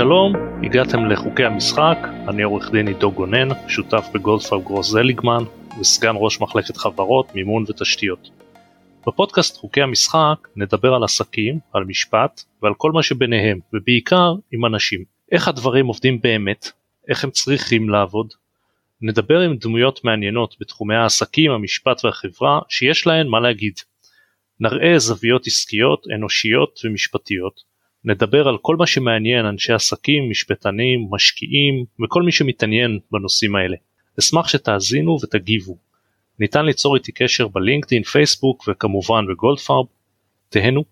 שלום, הגעתם לחוקי המשחק, אני עורך דין עידו גונן, שותף בגולדפארב גרוס זליגמן וסגן ראש מחלקת חברות, מימון ותשתיות. בפודקאסט חוקי המשחק נדבר על עסקים, על משפט ועל כל מה שביניהם, ובעיקר עם אנשים. איך הדברים עובדים באמת, איך הם צריכים לעבוד. נדבר עם דמויות מעניינות בתחומי העסקים, המשפט והחברה, שיש להן מה להגיד. נראה זוויות עסקיות, אנושיות ומשפטיות. נדבר על כל מה שמעניין אנשי עסקים, משפטנים, משקיעים וכל מי שמתעניין בנושאים האלה. אשמח שתאזינו ותגיבו. ניתן ליצור איתי קשר בלינקדאין, פייסבוק וכמובן בגולדפארב. תהנו.